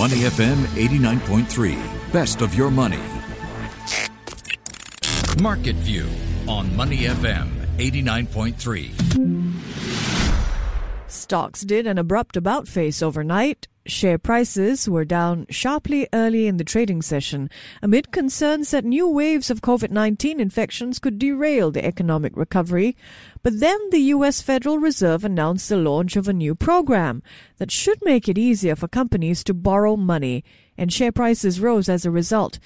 Money FM 89.3, best of your money. Market View on Money FM 89.3. Stocks did an abrupt about face overnight. Share prices were down sharply early in the trading session amid concerns that new waves of COVID 19 infections could derail the economic recovery. But then the U.S. Federal Reserve announced the launch of a new program that should make it easier for companies to borrow money, and share prices rose as a result.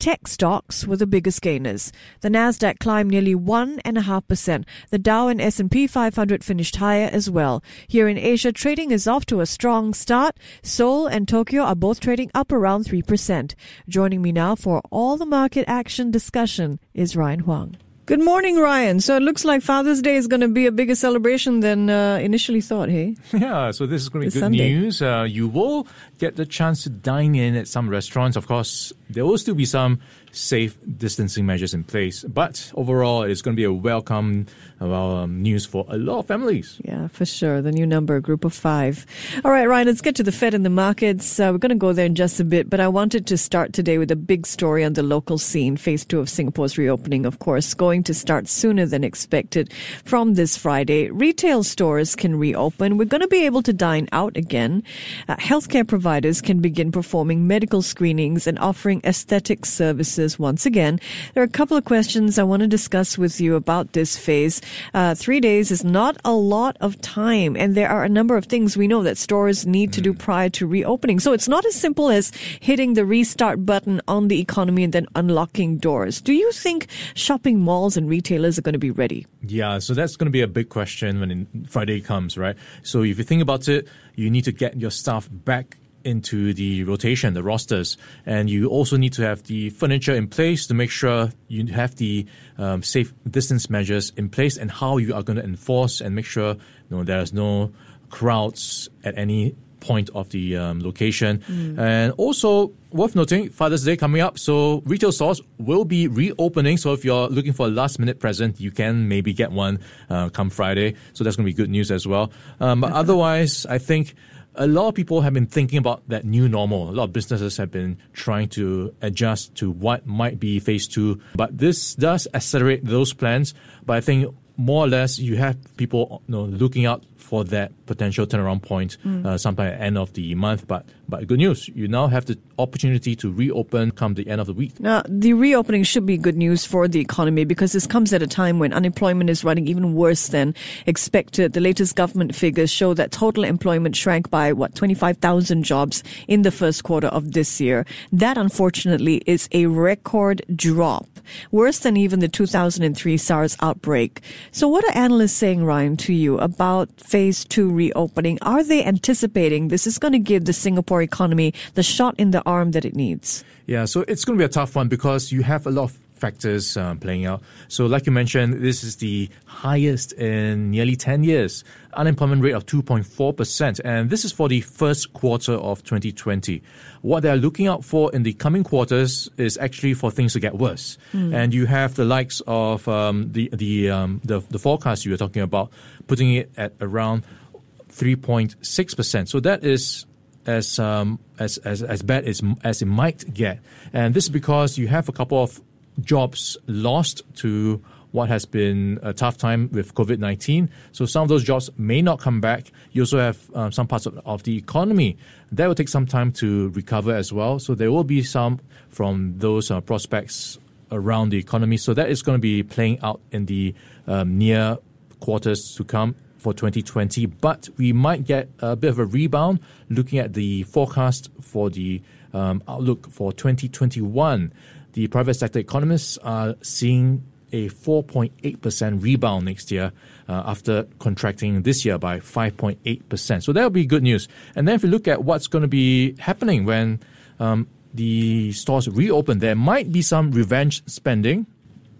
Tech stocks were the biggest gainers. The Nasdaq climbed nearly one and a half percent. The Dow and S&P 500 finished higher as well. Here in Asia, trading is off to a strong start. Seoul and Tokyo are both trading up around three percent. Joining me now for all the market action discussion is Ryan Huang. Good morning, Ryan. So it looks like Father's Day is going to be a bigger celebration than uh, initially thought, hey? Yeah, so this is going to be This good Sunday. news. Uh, you will get the chance to dine in at some restaurants. Of course, there will still be some safe distancing measures in place, but overall, it's going to be a welcome well, um, news for a lot of families. Yeah, for sure. The new number, group of five. All right, Ryan, let's get to the Fed and the markets. Uh, we're going to go there in just a bit, but I wanted to start today with a big story on the local scene. Phase two of Singapore's reopening, of course, going to start sooner than expected from this Friday. Retail stores can reopen. We're going to be able to dine out again. Uh, healthcare providers can begin performing medical screenings and offering aesthetic services once again. There are a couple of questions I want to discuss with you about this phase. Uh, three days is not a lot of time, and there are a number of things we know that stores need to do prior to reopening. So it's not as simple as hitting the restart button on the economy and then unlocking doors. Do you think shopping malls and retailers are going to be ready? Yeah, so that's going to be a big question when Friday comes, right? So if you think about it, you need to get your staff back into the rotation, the rosters, and you also need to have the furniture in place to make sure you have the um, safe distance measures in place and how you are going to enforce and make sure you know there's no crowds at any point of the um, location. And also worth noting, Father's Day coming up, so retail stores will be reopening. So if you're looking for a last minute present, you can maybe get one uh, come Friday. So that's going to be good news as well. Um, but otherwise, I think a lot of people have been thinking about that new normal. A lot of businesses have been trying to adjust to what might be phase two. But this does accelerate those plans. But I think more or less you have people you know, looking out for that potential turnaround point uh, sometime at the end of the month. But but good news, you now have the opportunity to reopen come the end of the week. Now, the reopening should be good news for the economy because this comes at a time when unemployment is running even worse than expected. The latest government figures show that total employment shrank by, what, 25,000 jobs in the first quarter of this year. That, unfortunately, is a record drop, worse than even the 2003 SARS outbreak. So, what are analysts saying, Ryan, to you about phase two reopening? Are they anticipating this is going to give the Singapore economy the shot in the arm that it needs? Yeah, so it's going to be a tough one because you have a lot of factors um, playing out. So, like you mentioned, this is the highest in nearly 10 years. Unemployment rate of 2.4%. And this is for the first quarter of 2020. What they're looking out for in the coming quarters is actually for things to get worse. And you have the likes of um, the, the, um, the, the forecast you were talking about, putting it at around 3.6%. So that is as um, as as as bad as as it might get, and this is because you have a couple of jobs lost to what has been a tough time with COVID nineteen. So some of those jobs may not come back. You also have um, some parts of, of the economy that will take some time to recover as well. So there will be some from those uh, prospects around the economy. So that is going to be playing out in the um, near quarters to come for 2020, but we might get a bit of a rebound looking at the forecast for the um, outlook for 2021. The private sector economists are seeing a 4.8% rebound next year uh, after contracting this year by 5.8%. So that will be good news. And then if you look at what's going to be happening when um, the stores reopen, there might be some revenge spending.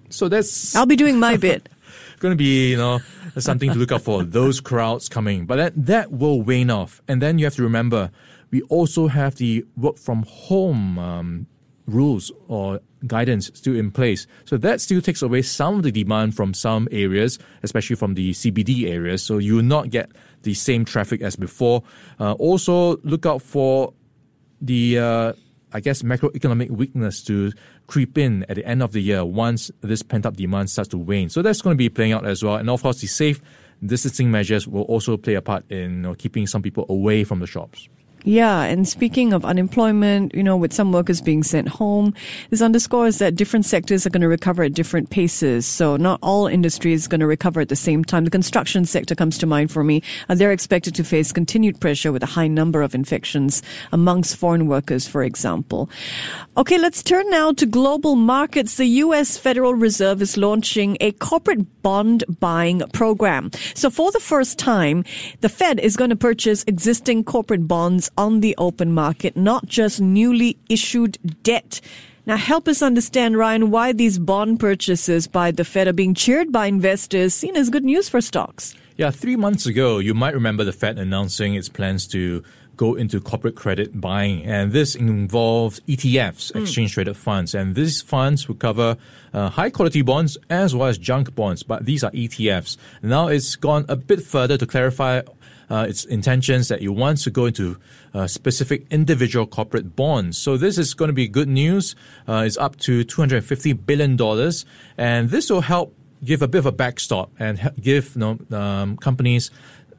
So that's I'll be doing my bit. going to be, you know, something to look out for. Those crowds coming, but that that will wane off. And then you have to remember, we also have the work from home um, rules or guidance still in place. So that still takes away some of the demand from some areas, especially from the CBD areas. So you will not get the same traffic as before. Uh, also, look out for the uh, I guess macroeconomic weakness to creep in at the end of the year once this pent up demand starts to wane. So that's going to be playing out as well. And of course, the safe distancing measures will also play a part in you know, keeping some people away from the shops. Yeah, and speaking of unemployment, you know, with some workers being sent home, this underscores that different sectors are going to recover at different paces. So not all industries are going to recover at the same time. The construction sector comes to mind for me. and they're expected to face continued pressure with a high number of infections amongst foreign workers, for example. Okay, let's turn now to global markets. The U.S. Federal Reserve is launching a corporate bond buying program. So for the first time, the Fed is going to purchase existing corporate bonds on the open market, not just newly issued debt. Now, help us understand, Ryan, why these bond purchases by the Fed are being cheered by investors, seen as good news for stocks. Yeah, three months ago, you might remember the Fed announcing its plans to go into corporate credit buying. And this involves ETFs, mm. exchange traded funds. And these funds will cover uh, high quality bonds as well as junk bonds, but these are ETFs. Now it's gone a bit further to clarify uh, its intentions that it wants to go into uh, specific individual corporate bonds. So this is going to be good news. Uh, it's up to $250 billion. And this will help give a bit of a backstop and give you know, um, companies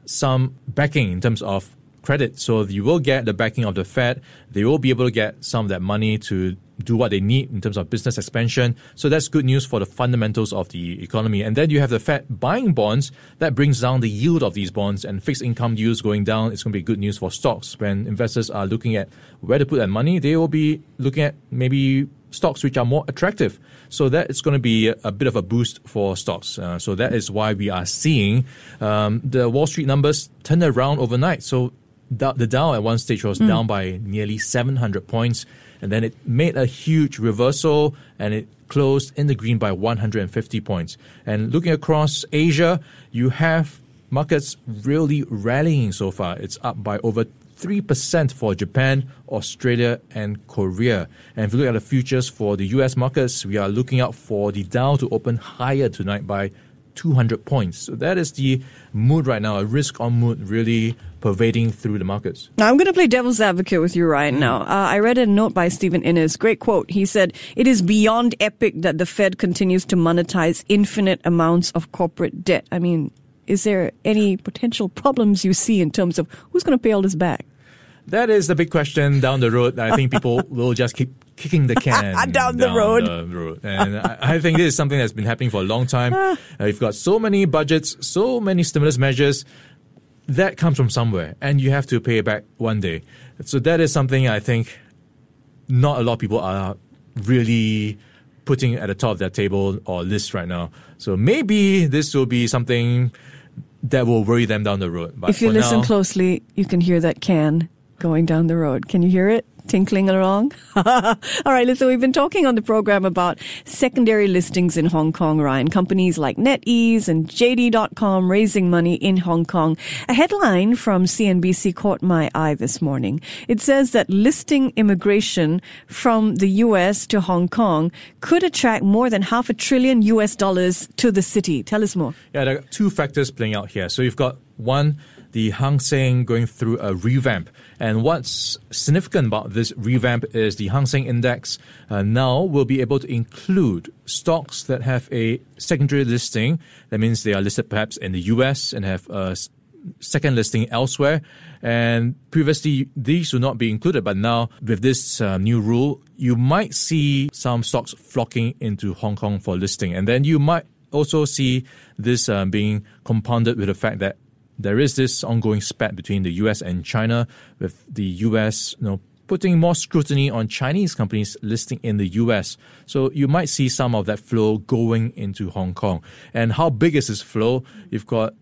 some backing in terms of credit. So you will get the backing of the Fed. They will be able to get some of that money to do what they need in terms of business expansion. So that's good news for the fundamentals of the economy. And then you have the Fed buying bonds that brings down the yield of these bonds and fixed income yields going down. It's going to be good news for stocks. When investors are looking at where to put their money, they will be looking at maybe stocks which are more attractive. So that is going to be a, bit of a boost for stocks. Uh, so that is why we are seeing um, the Wall Street numbers turn around overnight. So the Dow at one stage was mm. down by nearly 700 points and then it made a huge reversal and it closed in the green by 150 points. And looking across Asia, you have markets really rallying so far. It's up by over 3% for Japan, Australia, and Korea. And if you look at the futures for the US markets, we are looking out for the Dow to open higher tonight by 200 points. So that is the mood right now, a risk on mood really pervading through the markets. Now, I'm going to play devil's advocate with you right now. Uh, I read a note by Stephen Innes, great quote. He said, It is beyond epic that the Fed continues to monetize infinite amounts of corporate debt. I mean, is there any potential problems you see in terms of who's going to pay all this back? That is the big question down the road. I think people will just keep kicking the can down, down, the road. The road. And I, I, think this is something that's been happening for a long time. Uh, you've got so many budgets, so many stimulus measures. That comes from somewhere, and you have to pay it back one day. So that is something I think not a lot of people are really putting at the top of their table or list right now. So maybe this will be something that will worry them down the road. But if you listen now, closely, you can hear that can going down the road. Can you hear it? Tinkling along. All right, listen, we've been talking on the program about secondary listings in Hong Kong, Ryan. Companies like NetEase and JD.com raising money in Hong Kong. A headline from CNBC caught my eye this morning. It says that listing immigration from the US to Hong Kong could attract more than half a trillion US dollars to the city. Tell us more. Yeah, there are two factors playing out here. So you've got one, the Hang Seng going through a revamp. And what's significant about this revamp is the Hang Seng Index uh, now will be able to include stocks that have a secondary listing. That means they are listed perhaps in the US and have a second listing elsewhere. And previously, these would not be included. But now, with this uh, new rule, you might see some stocks flocking into Hong Kong for listing. And then you might also see this uh, being compounded with the fact that there is this ongoing spat between the US and China, with the US, you know, putting more scrutiny on Chinese companies listing in the US. So you might see some of that flow going into Hong Kong. And how big is this flow? You've got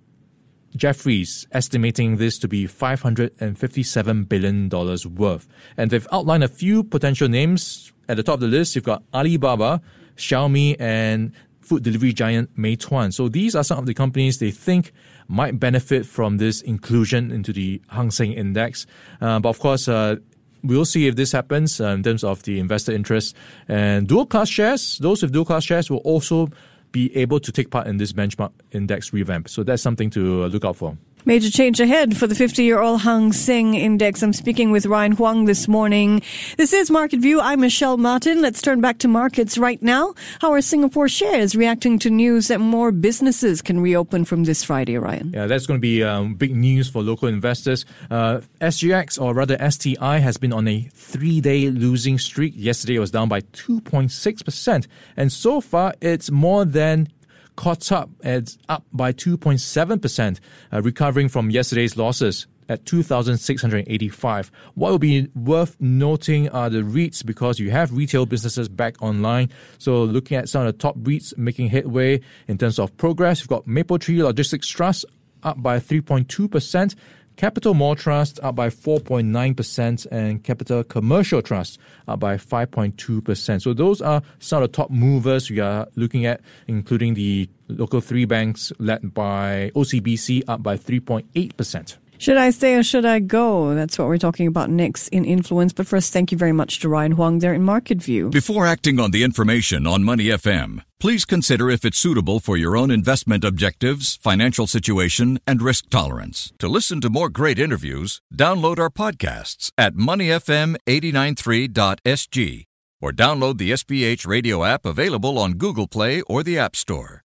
Jefferies estimating this to be $557 billion worth. And they've outlined a few potential names. At the top of the list, you've got Alibaba, Xiaomi, and food delivery giant Meituan. So these are some of the companies they think might benefit from this inclusion into the Hang Seng Index. Uh, but of course, uh, we'll see if this happens uh, in terms of the investor interest. And dual class shares, those with dual class shares will also be able to take part in this benchmark index revamp. So that's something to look out for. Major change ahead for the 50 year old Hang Seng Index. I'm speaking with Ryan Huang this morning. This is Market View. I'm Michelle Martin. Let's turn back to markets right now. How are Singapore shares reacting to news that more businesses can reopen from this Friday, Ryan? Yeah, that's going to be um, big news for local investors. Uh, SGX, or rather STI, has been on a three day losing streak. Yesterday it was down by 2.6%. And so far, it's more than caught up. It's up by 2.7%, uh, recovering from yesterday's losses at 2,685. What will be worth noting are the REITs because you have retail businesses back online. So looking at some of the top REITs making headway in terms of progress, you've got Mapletree Logistics Trust up by 3.2%. CapitaMall Trust up by 4.9% and CapitaCommercial Trust up by 5.2%. So those are some of the top movers we are looking at, including the local three banks led by OCBC up by 3.8%. Should I stay or should I go? That's what we're talking about next in Influence. But first, thank you very much to Ryan Huang there in Market View. Before acting on the information on Money FM, please consider if it's suitable for your own investment objectives, financial situation, and risk tolerance. To listen to more great interviews, download our podcasts at moneyfm893.sg or download the SPH radio app available on Google Play or the App Store.